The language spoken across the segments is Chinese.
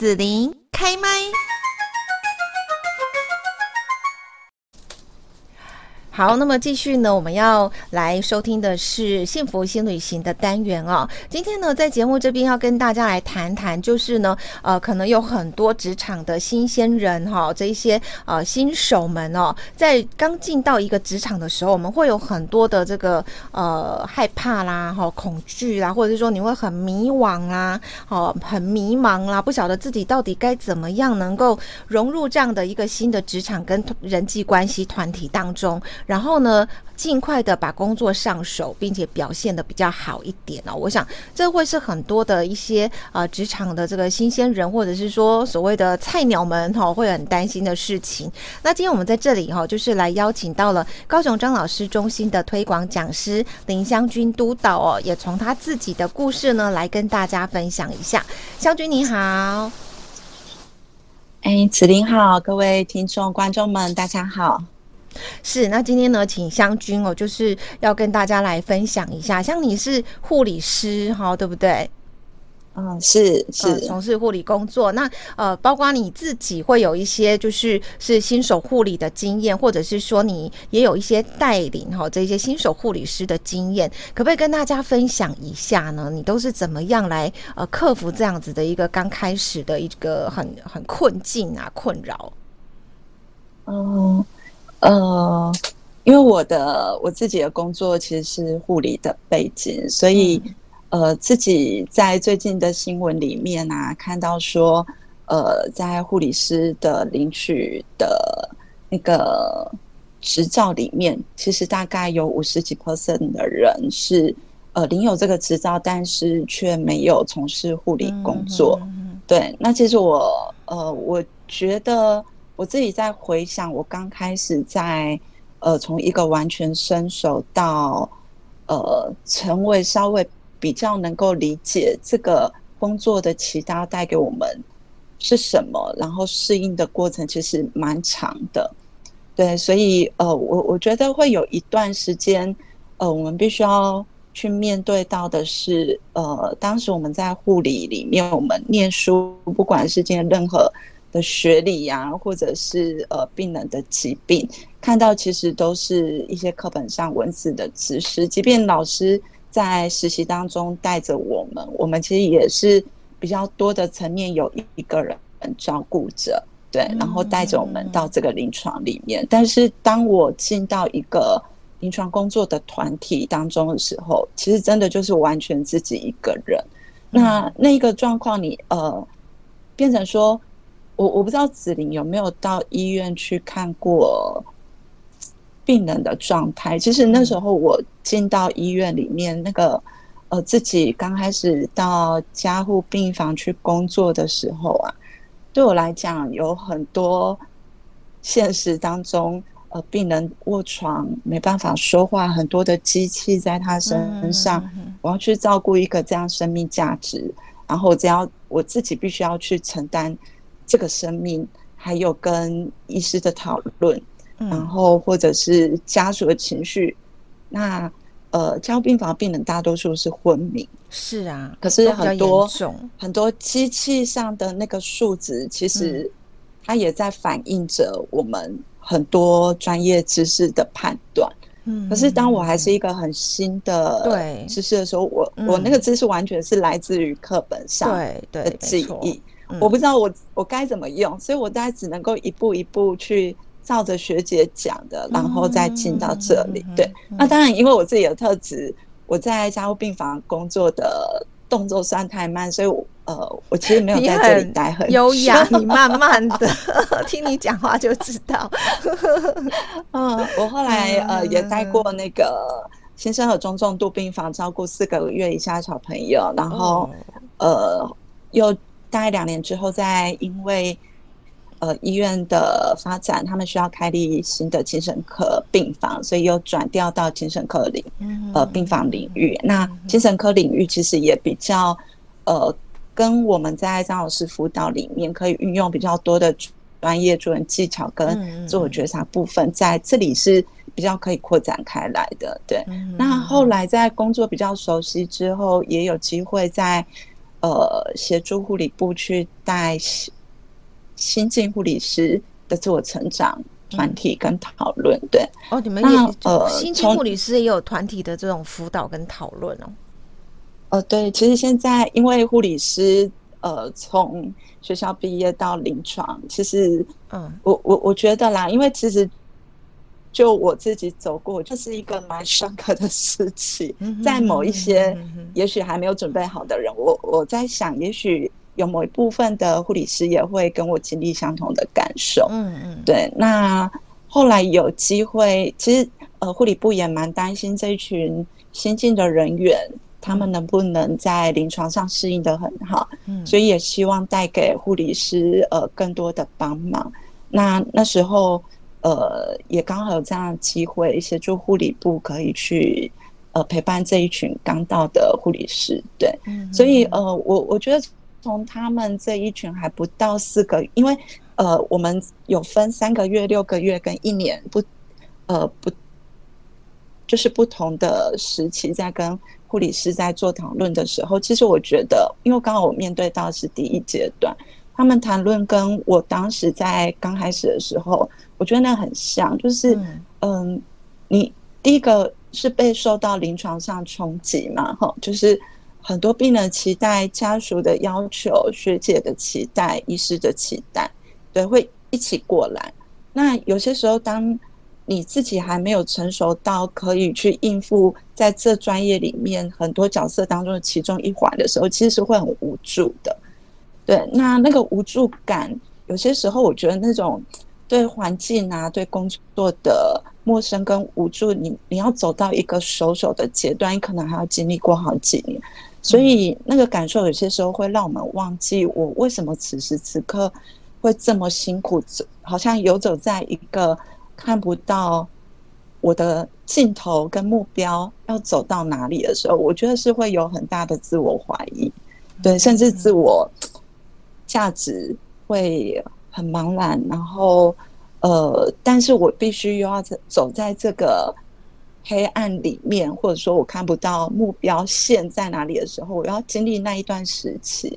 子琳开麦。好，那么继续呢，我们要来收听的是幸福新旅行的单元哦。今天呢，在节目这边要跟大家来谈谈，就是呢，呃，可能有很多职场的新鲜人哈、这一些呃新手们哦，在刚进到一个职场的时候，我们会有很多的这个呃害怕啦、哈、恐惧啦，或者是说你会很迷惘啊，哦，很迷茫啦，不晓得自己到底该怎么样能够融入这样的一个新的职场跟人际关系团体当中。然后呢，尽快的把工作上手，并且表现的比较好一点哦。我想这会是很多的一些呃职场的这个新鲜人，或者是说所谓的菜鸟们哈、会很担心的事情。那今天我们在这里哈、就是来邀请到了高雄张老师中心的推广讲师林湘君督导哦，也从他自己的故事呢来跟大家分享一下。湘君你好，哎，子林好，各位听众观众们大家好。是，那今天呢，请湘君哦，就是要跟大家来分享一下，像你是护理师哈，对不对？嗯，是是，从事护理工作。那呃，包括你自己会有一些就是是新手护理的经验，或者是说你也有一些带领哈这些新手护理师的经验，可不可以跟大家分享一下呢？你都是怎么样来呃克服这样子的一个刚开始的一个很很困境啊困扰？嗯。呃，因为我的我自己的工作其实是护理的背景，所以呃，自己在最近的新闻里面啊，看到说，呃，在护理师的领取的那个执照里面，其实大概有五十几 percent 的人是呃领有这个执照，但是却没有从事护理工作。对，那其实我呃，我觉得。我自己在回想，我刚开始在呃，从一个完全伸手到呃，成为稍微比较能够理解这个工作的其他带给我们是什么，然后适应的过程其实蛮长的。对，所以呃，我我觉得会有一段时间，呃，我们必须要去面对到的是，呃，当时我们在护理里面，我们念书，不管是今天任何。的学历呀，或者是呃病人的疾病，看到其实都是一些课本上文字的知识。即便老师在实习当中带着我们，我们其实也是比较多的层面有一个人照顾着，对，然后带着我们到这个临床里面。但是当我进到一个临床工作的团体当中的时候，其实真的就是完全自己一个人。那那个状况，你呃变成说。我我不知道子琳有没有到医院去看过病人的状态。其实那时候我进到医院里面，那个呃自己刚开始到加护病房去工作的时候啊，对我来讲有很多现实当中呃病人卧床没办法说话，很多的机器在他身上，我要去照顾一个这样生命价值，然后只要我自己必须要去承担。这个生命，还有跟医师的讨论，然后或者是家属的情绪，那呃，加护病房病人大多数是昏迷，是啊，可是很多很多机器上的那个数值，其实它也在反映着我们很多专业知识的判断。嗯，可是当我还是一个很新的对。知识的时候，我我那个知识完全是来自于课本上的记忆。我不知道我我该怎么用，所以我大概只能够一步一步去照着学姐讲的，然后再进到这里。对，那当然，因为我自己的特质，我在加护病房工作的动作算太慢，所以我呃，我其实没有在这里待很久。优雅，你慢慢的 听你讲话就知道。嗯，我后来呃也待过那个新生儿中重度病房，照顾四个月以下小朋友，然后呃又。大概两年之后，再因为呃医院的发展，他们需要开立新的精神科病房，所以又转调到精神科领呃病房领域。那精神科领域其实也比较呃跟我们在张老师辅导里面可以运用比较多的专业助人技巧跟自我觉察部分，在这里是比较可以扩展开来的。对，那后来在工作比较熟悉之后，也有机会在。呃协助护理部去带新进护理师的自我成长团体跟讨论。对，哦，你们也呃新进护理师也有团体的这种辅导跟讨论哦。呃，对，其实现在因为护理师呃从学校毕业到临床，其实嗯，我我我觉得啦，因为其实。就我自己走过，这是一个蛮深刻的事情。在某一些也许还没有准备好的人，我我在想，也许有某一部分的护理师也会跟我经历相同的感受。嗯嗯，对。那后来有机会，其实呃，护理部也蛮担心这一群新进的人员，他们能不能在临床上适应的很好。嗯，所以也希望带给护理师呃更多的帮忙。那那时候。呃，也刚好有这样的机会，协助护理部可以去呃陪伴这一群刚到的护理师，对，嗯、所以呃，我我觉得从他们这一群还不到四个，因为呃，我们有分三个月、六个月跟一年不，呃不，就是不同的时期，在跟护理师在做讨论的时候，其实我觉得，因为刚好我面对到是第一阶段。他们谈论跟我当时在刚开始的时候，我觉得那很像，就是嗯，嗯，你第一个是被受到临床上冲击嘛，哈，就是很多病人期待、家属的要求、学姐的期待、医师的期待，对，会一起过来。那有些时候，当你自己还没有成熟到可以去应付在这专业里面很多角色当中的其中一环的时候，其实是会很无助的。对，那那个无助感，有些时候我觉得那种对环境啊、对工作的陌生跟无助，你你要走到一个熟手的阶段，你可能还要经历过好几年，所以那个感受有些时候会让我们忘记我为什么此时此刻会这么辛苦，走好像游走在一个看不到我的尽头跟目标要走到哪里的时候，我觉得是会有很大的自我怀疑，对，甚至自我。价值会很茫然，然后呃，但是我必须又要走在这个黑暗里面，或者说我看不到目标线在哪里的时候，我要经历那一段时期。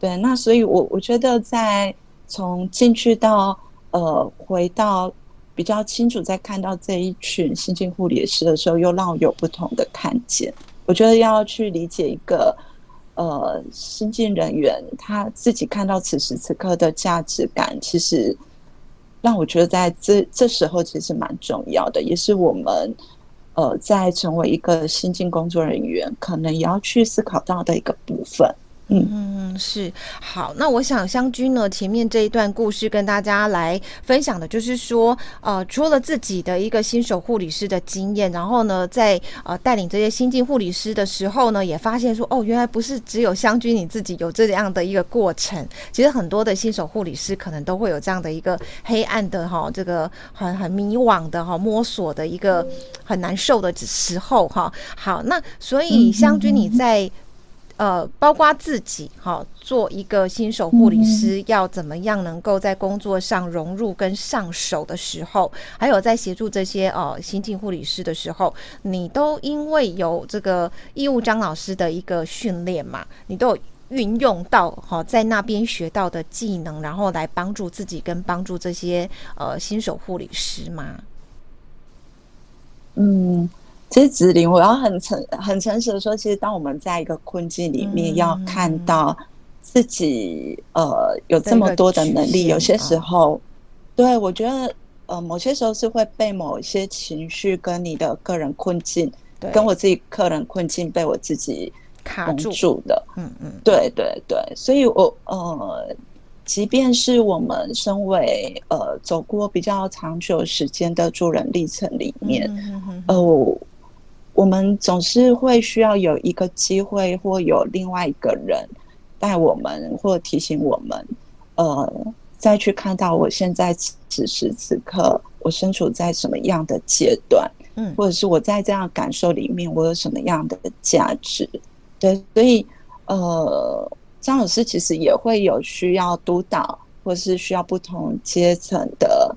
对，那所以我，我觉得在从进去到呃回到比较清楚，在看到这一群新进护理师的时候，又让我有不同的看见。我觉得要去理解一个。呃，新进人员他自己看到此时此刻的价值感，其实让我觉得在这这时候其实蛮重要的，也是我们呃在成为一个新进工作人员，可能也要去思考到的一个部分。嗯嗯是好，那我想湘君呢，前面这一段故事跟大家来分享的，就是说，呃，除了自己的一个新手护理师的经验，然后呢，在呃带领这些新进护理师的时候呢，也发现说，哦，原来不是只有湘君你自己有这样的一个过程，其实很多的新手护理师可能都会有这样的一个黑暗的哈，这个很很迷惘的哈，摸索的一个很难受的时候哈。好，那所以湘君你在。呃，包括自己哈，做一个新手护理师，要怎么样能够在工作上融入跟上手的时候，还有在协助这些呃新进护理师的时候，你都因为有这个义务张老师的一个训练嘛，你都有运用到哈，在那边学到的技能，然后来帮助自己跟帮助这些呃新手护理师吗？嗯。其实子玲，我要很诚很诚实的说，其实当我们在一个困境里面，要看到自己呃有这么多的能力，有些时候，对我觉得呃某些时候是会被某些情绪跟你的个人困境，对。跟我自己个人困境被我自己卡住的，嗯嗯，对对对，所以我呃，即便是我们身为呃走过比较长久时间的助人历程里面，呃我。我们总是会需要有一个机会，或有另外一个人带我们，或提醒我们，呃，再去看到我现在此时此刻我身处在什么样的阶段，嗯，或者是我在这样感受里面我有什么样的价值，对，所以呃，张老师其实也会有需要督导，或是需要不同阶层的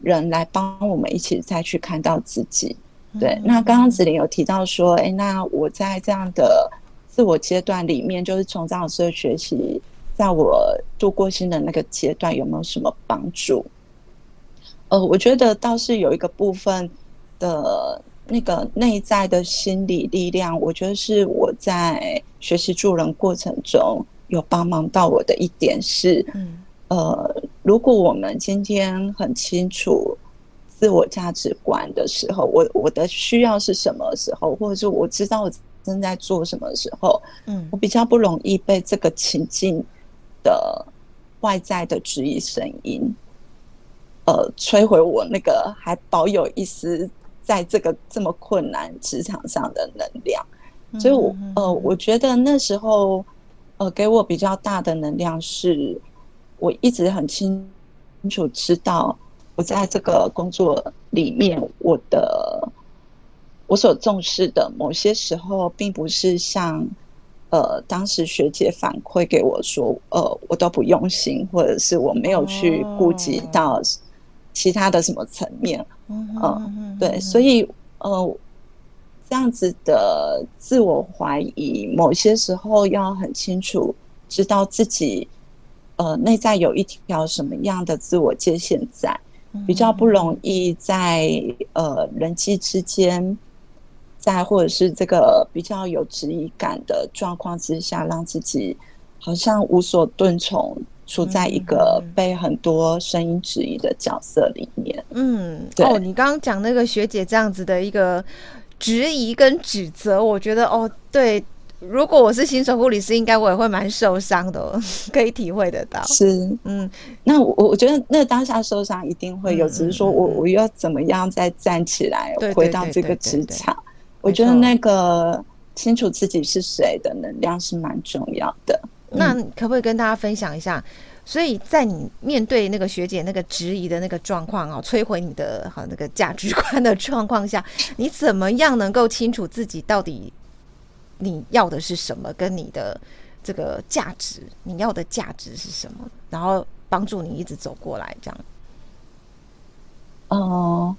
人来帮我们一起再去看到自己。对，那刚刚子玲有提到说，哎，那我在这样的自我阶段里面，就是从张老师的学习，在我度过新的那个阶段有没有什么帮助？呃，我觉得倒是有一个部分的那个内在的心理力量，我觉得是我在学习助人过程中有帮忙到我的一点是，嗯，呃，如果我们今天很清楚自我价值观的时候，我我的需要是什么时候，或者是我知道我正在做什么时候，嗯，我比较不容易被这个情境的外在的质疑声音。呃，摧毁我那个还保有一丝在这个这么困难职场上的能量，所以我，我呃，我觉得那时候，呃，给我比较大的能量是，我一直很清楚知道，我在这个工作里面，我的我所重视的某些时候，并不是像呃当时学姐反馈给我说，呃，我都不用心，或者是我没有去顾及到。其他的什么层面，嗯，嗯，对，所以呃，这样子的自我怀疑，某些时候要很清楚知道自己呃内在有一条什么样的自我界限在，比较不容易在呃人际之间，在或者是这个比较有质疑感的状况之下，让自己好像无所遁从。处在一个被很多声音质疑的角色里面。嗯，哦，你刚刚讲那个学姐这样子的一个质疑跟指责，我觉得哦，对，如果我是新手护理师，应该我也会蛮受伤的，可以体会得到。是，嗯，那我我觉得那当下受伤一定会有，嗯、只是说我我要怎么样再站起来，回到这个职场。我觉得那个清楚自己是谁的能量是蛮重要的。那可不可以跟大家分享一下？所以在你面对那个学姐那个质疑的那个状况啊，摧毁你的哈那个价值观的状况下，你怎么样能够清楚自己到底你要的是什么，跟你的这个价值，你要的价值是什么，然后帮助你一直走过来这样？哦。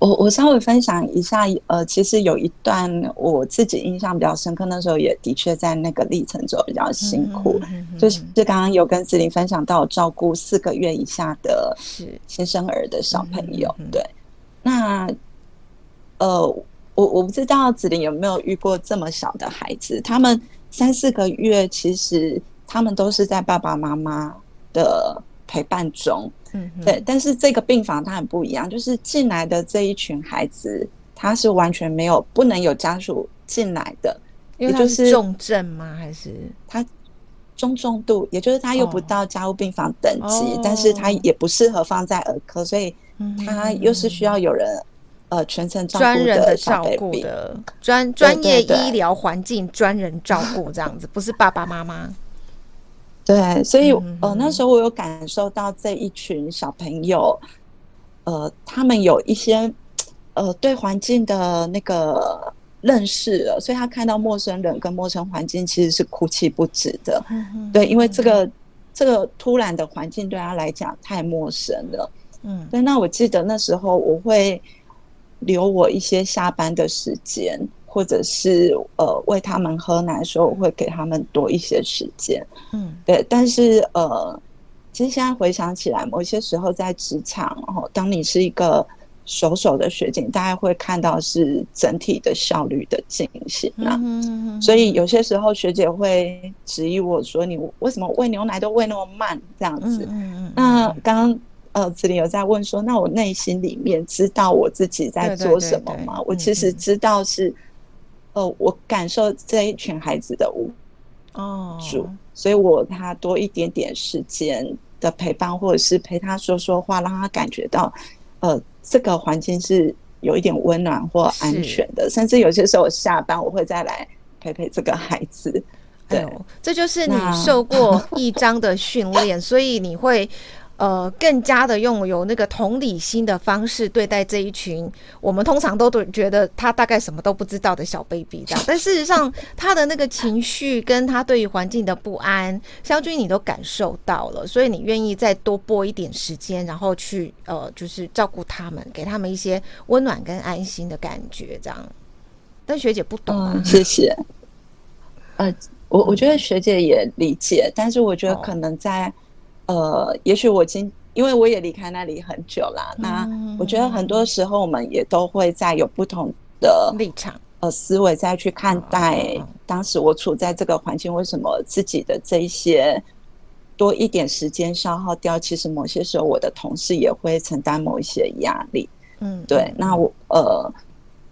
我我稍微分享一下，呃，其实有一段我自己印象比较深刻，那时候也的确在那个历程中比较辛苦，就是刚刚有跟子玲分享到照顾四个月以下的新生儿的小朋友，对，那呃，我我不知道子玲有没有遇过这么小的孩子，他们三四个月，其实他们都是在爸爸妈妈的陪伴中。嗯，对，但是这个病房它很不一样，就是进来的这一群孩子，他是完全没有不能有家属进来的，因为他是重症吗？还是他中重度，也就是他又不到加护病房等级，哦、但是他也不适合放在儿科，所以他又是需要有人呃全程专人的照顾的专专业医疗环境，专人照顾这样子，不是爸爸妈妈。对，所以呃，那时候我有感受到这一群小朋友，呃，他们有一些呃对环境的那个认识了，所以他看到陌生人跟陌生环境其实是哭泣不止的。对，因为这个这个突然的环境对他来讲太陌生了。嗯，对。那我记得那时候我会留我一些下班的时间。或者是呃喂他们喝奶的时候，我会给他们多一些时间。嗯，对。但是呃，其实现在回想起来，某些时候在职场，然后当你是一个熟手的学姐，大家会看到是整体的效率的进行啊。嗯，所以有些时候学姐会质疑我说：“你为什么喂牛奶都喂那么慢？”这样子。嗯嗯。那刚刚呃子玲有在问说：“那我内心里面知道我自己在做什么吗？”我其实知道是。呃，我感受这一群孩子的无助，oh. 所以我他多一点点时间的陪伴，或者是陪他说说话，让他感觉到，呃，这个环境是有一点温暖或安全的。甚至有些时候我下班，我会再来陪陪这个孩子。对，哎、这就是你受过一章的训练，所以你会。呃，更加的用有那个同理心的方式对待这一群，我们通常都都觉得他大概什么都不知道的小 baby 这样，但事实上他的那个情绪跟他对于环境的不安，湘军你都感受到了，所以你愿意再多拨一点时间，然后去呃，就是照顾他们，给他们一些温暖跟安心的感觉这样。但学姐不懂啊，谢谢。呃，我我觉得学姐也理解，但是我觉得可能在、哦、呃，也许我今因为我也离开那里很久啦，那我觉得很多时候我们也都会在有不同的立场。呃，思维再去看待当时我处在这个环境，为什么自己的这一些多一点时间消耗掉？其实某些时候，我的同事也会承担某一些压力。嗯，对。那我呃，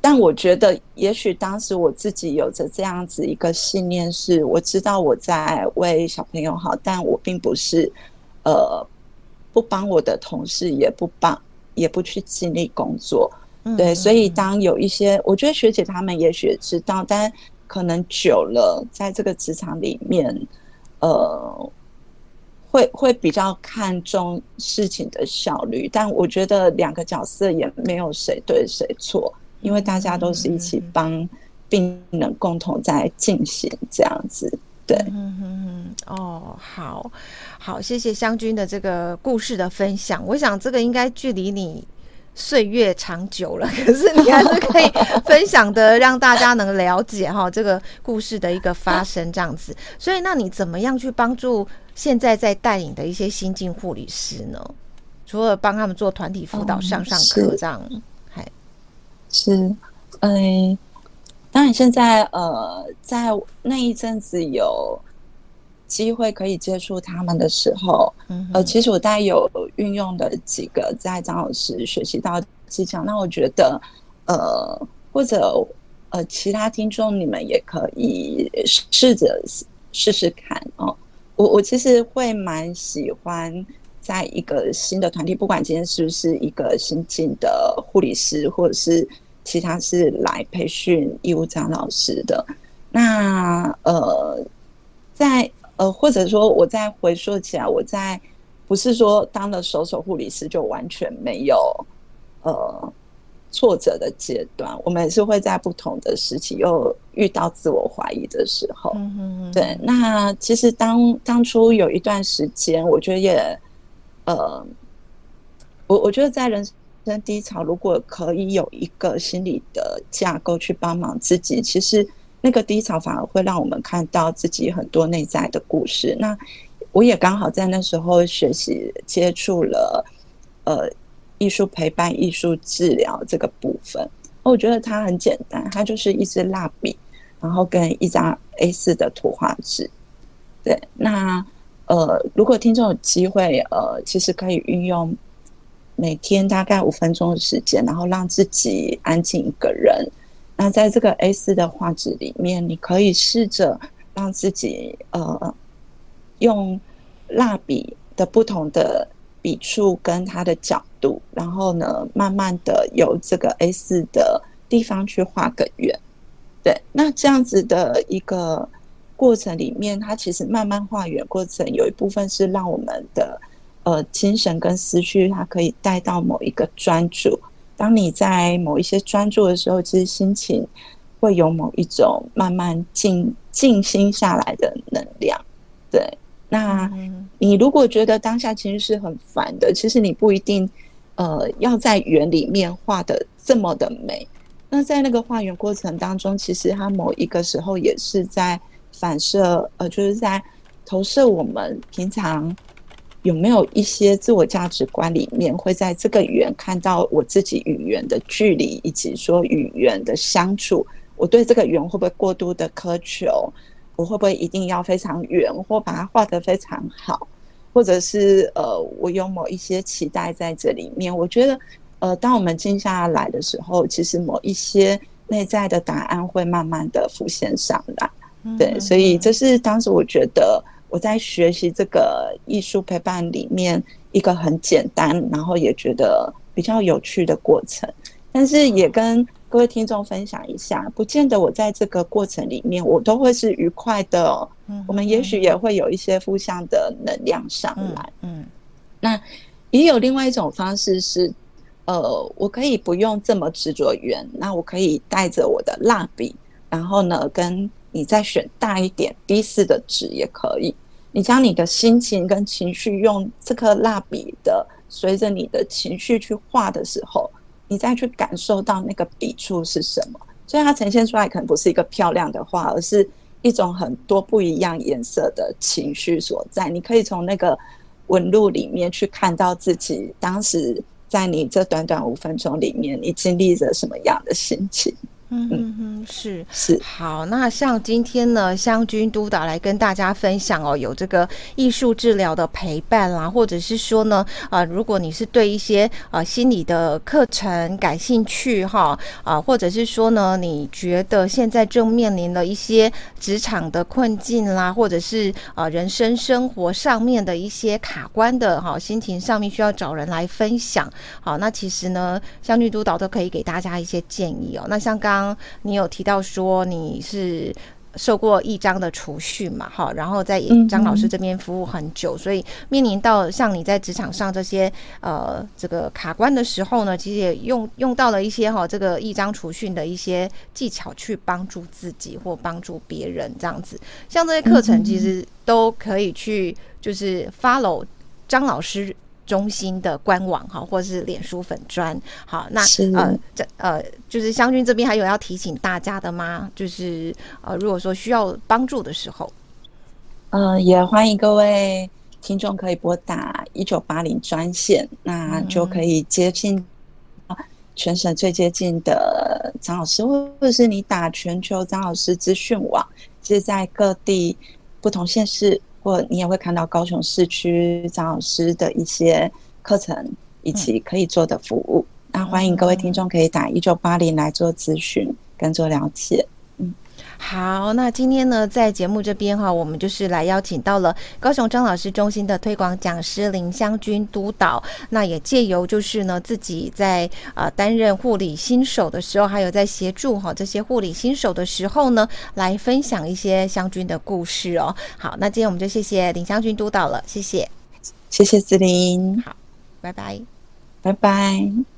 但我觉得，也许当时我自己有着这样子一个信念，是我知道我在为小朋友好，但我并不是呃不帮我的同事，也不帮，也不去尽力工作。对，所以当有一些，我觉得学姐他们也许知道，但可能久了，在这个职场里面，呃，会会比较看重事情的效率。但我觉得两个角色也没有谁对谁错，因为大家都是一起帮病人共同在进行这样子。对，哦，好，好，谢谢湘君的这个故事的分享。我想这个应该距离你。岁月长久了，可是你还是可以分享的，让大家能了解哈这个故事的一个发生这样子。所以，那你怎么样去帮助现在在带领的一些新进护理师呢？除了帮他们做团体辅导、上上课这样，还是嗯、当然现在呃，在那一阵子有。机会可以接触他们的时候，呃，其实我大概有运用的几个在张老师学习到技巧。那我觉得，呃，或者呃，其他听众你们也可以试着试试看哦。我我其实会蛮喜欢在一个新的团体，不管今天是不是一个新进的护理师，或者是其他是来培训义务张老师的，那呃，在。呃，或者说，我再回溯起来，我在不是说当了手手护理师就完全没有呃挫折的阶段，我们也是会在不同的时期又遇到自我怀疑的时候。嗯哼。对，那其实当当初有一段时间，我觉得也呃，我我觉得在人生低潮，如果可以有一个心理的架构去帮忙自己，其实。那个低潮反而会让我们看到自己很多内在的故事。那我也刚好在那时候学习接触了呃艺术陪伴、艺术治疗这个部分。我觉得它很简单，它就是一支蜡笔，然后跟一张 A4 的图画纸。对，那呃，如果听众有机会，呃，其实可以运用每天大概五分钟的时间，然后让自己安静一个人。那在这个 A4 的画纸里面，你可以试着让自己呃用蜡笔的不同的笔触跟它的角度，然后呢，慢慢的由这个 A4 的地方去画个圆。对，那这样子的一个过程里面，它其实慢慢画圆过程有一部分是让我们的呃精神跟思绪，它可以带到某一个专注。当你在某一些专注的时候，其实心情会有某一种慢慢静静心下来的能量。对，那你如果觉得当下其实是很烦的，其实你不一定呃要在圆里面画的这么的美。那在那个画圆过程当中，其实它某一个时候也是在反射，呃，就是在投射我们平常。有没有一些自我价值观里面会在这个圆看到我自己与圆的距离，以及说与圆的相处？我对这个圆会不会过度的苛求？我会不会一定要非常圆，或把它画得非常好？或者是呃，我有某一些期待在这里面？我觉得，呃，当我们静下来的时候，其实某一些内在的答案会慢慢的浮现上来。对，所以这是当时我觉得。我在学习这个艺术陪伴里面一个很简单，然后也觉得比较有趣的过程，但是也跟各位听众分享一下，不见得我在这个过程里面我都会是愉快的哦。我们也许也会有一些负向的能量上来。嗯，那也有另外一种方式是，呃，我可以不用这么执着圆，那我可以带着我的蜡笔，然后呢，跟你再选大一点 B 四的纸也可以。你将你的心情跟情绪用这颗蜡笔的，随着你的情绪去画的时候，你再去感受到那个笔触是什么。所以它呈现出来可能不是一个漂亮的画，而是一种很多不一样颜色的情绪所在。你可以从那个纹路里面去看到自己当时在你这短短五分钟里面，你经历着什么样的心情。嗯嗯嗯，是是好。那像今天呢，湘军督导来跟大家分享哦，有这个艺术治疗的陪伴啦，或者是说呢，啊、呃，如果你是对一些呃心理的课程感兴趣哈，啊、呃，或者是说呢，你觉得现在正面临了一些职场的困境啦，或者是呃人生生活上面的一些卡关的哈，心情上面需要找人来分享。好，那其实呢，湘军督导都可以给大家一些建议哦。那像刚你有提到说你是受过一张的储蓄嘛？哈，然后在张老师这边服务很久，所以面临到像你在职场上这些呃这个卡关的时候呢，其实也用用到了一些哈这个一张储蓄的一些技巧去帮助自己或帮助别人这样子。像这些课程其实都可以去就是 follow 张老师。中心的官网哈，或者是脸书粉砖好，那呃这呃就是湘军这边还有要提醒大家的吗？就是呃如果说需要帮助的时候，呃也欢迎各位听众可以拨打一九八零专线，那就可以接近全省最接近的张老师，或者是你打全球张老师资讯网，其实在各地不同县市。或你也会看到高雄市区张老师的一些课程以及可以做的服务。那欢迎各位听众可以打一九八零来做咨询跟做了解。好，那今天呢，在节目这边哈，我们就是来邀请到了高雄张老师中心的推广讲师林湘君督导。那也借由就是呢，自己在呃担任护理新手的时候，还有在协助哈这些护理新手的时候呢，来分享一些湘君的故事哦。好，那今天我们就谢谢林湘君督导了，谢谢，谢谢子琳，好，拜拜，拜拜。